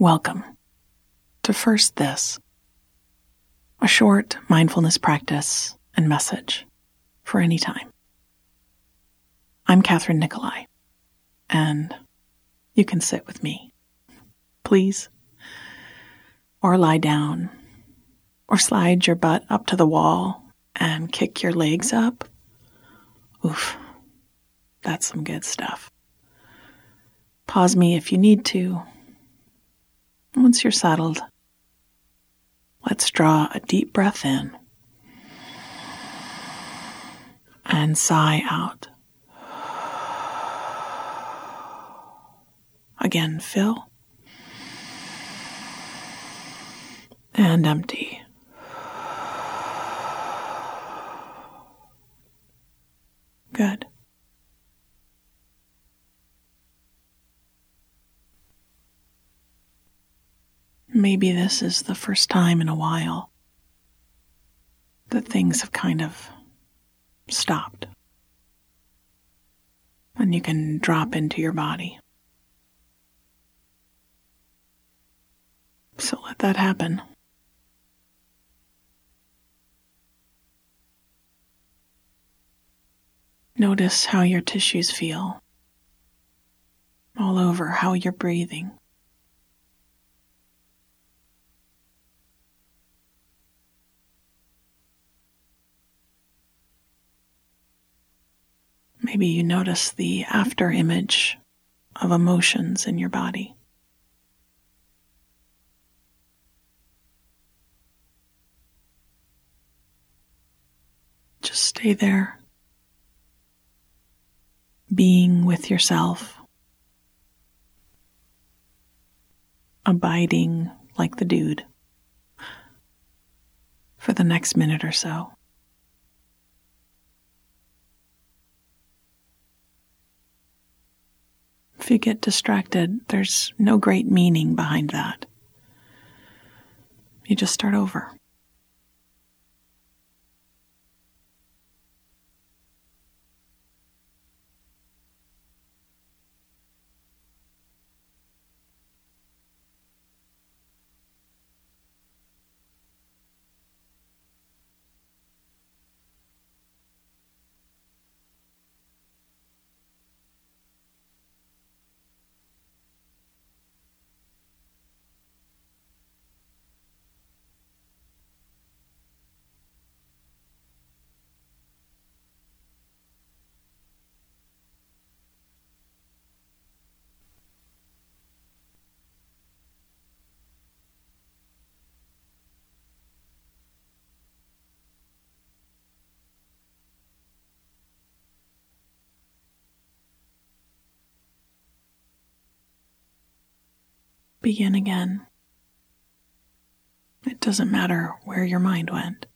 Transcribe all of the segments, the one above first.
Welcome to First This, a short mindfulness practice and message for any time. I'm Catherine Nikolai, and you can sit with me, please, or lie down, or slide your butt up to the wall and kick your legs up. Oof, that's some good stuff. Pause me if you need to. Once you're settled, let's draw a deep breath in and sigh out. Again, fill and empty. Good. Maybe this is the first time in a while that things have kind of stopped. And you can drop into your body. So let that happen. Notice how your tissues feel all over how you're breathing. Maybe you notice the after image of emotions in your body. Just stay there, being with yourself, abiding like the dude for the next minute or so. If you get distracted, there's no great meaning behind that. You just start over. Begin again. It doesn't matter where your mind went.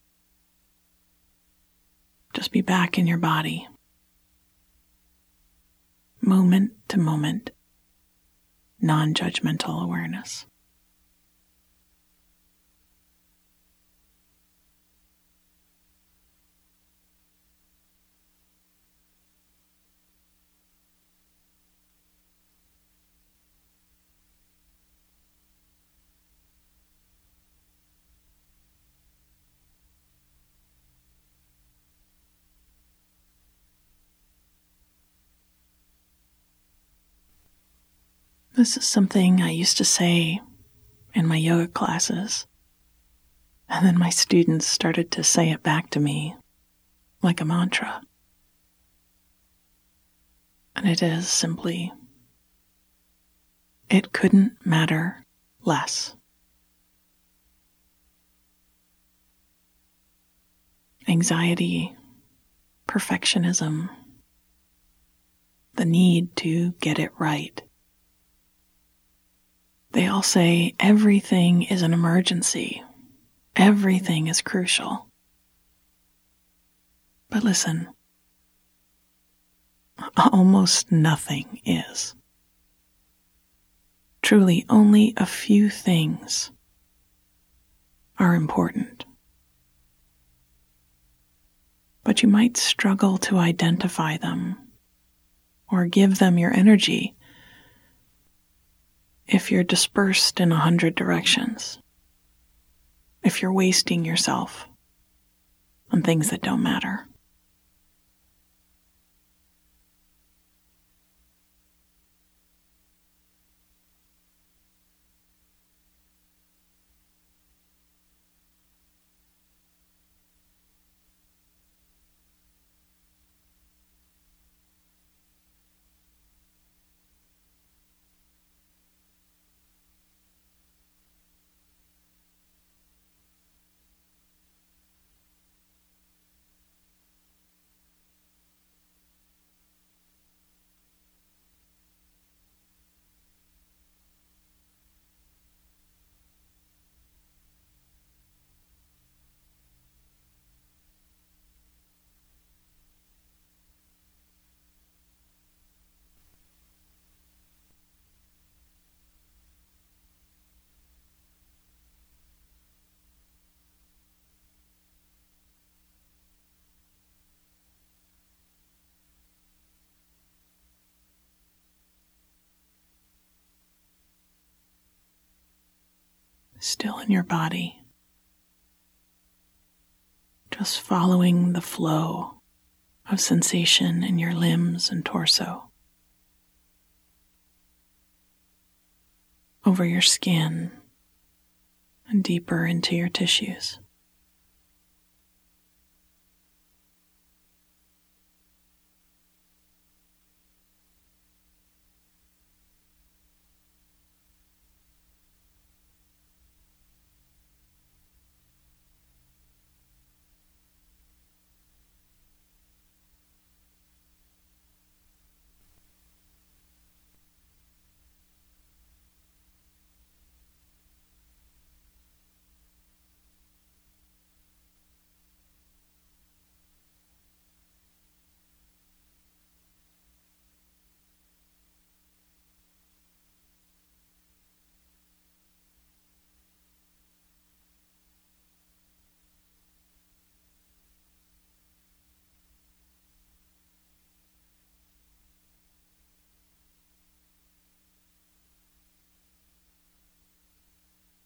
Just be back in your body, moment to moment, non judgmental awareness. This is something I used to say in my yoga classes. And then my students started to say it back to me like a mantra. And it is simply, it couldn't matter less. Anxiety, perfectionism, the need to get it right they all say everything is an emergency. Everything is crucial. But listen, almost nothing is. Truly, only a few things are important. But you might struggle to identify them or give them your energy if you're dispersed in a hundred directions, if you're wasting yourself on things that don't matter. Still in your body, just following the flow of sensation in your limbs and torso, over your skin, and deeper into your tissues.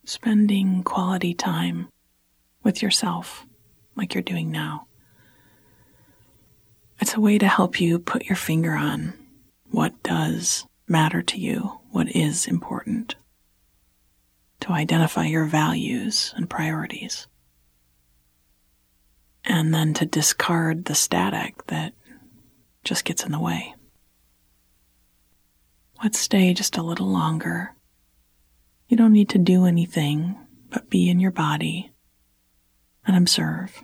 Spending quality time with yourself like you're doing now. It's a way to help you put your finger on what does matter to you, what is important, to identify your values and priorities, and then to discard the static that just gets in the way. Let's stay just a little longer you don't need to do anything but be in your body and observe.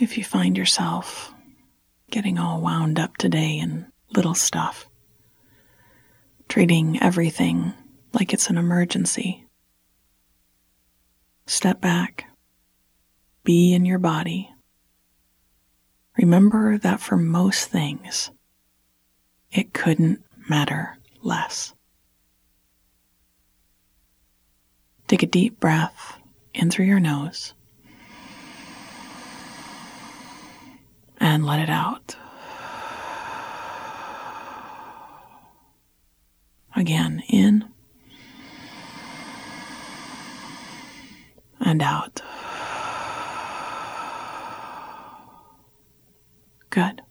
If you find yourself getting all wound up today in little stuff, treating everything like it's an emergency, step back, be in your body. Remember that for most things, it couldn't matter less. Take a deep breath in through your nose. And let it out. Again, in and out. Good.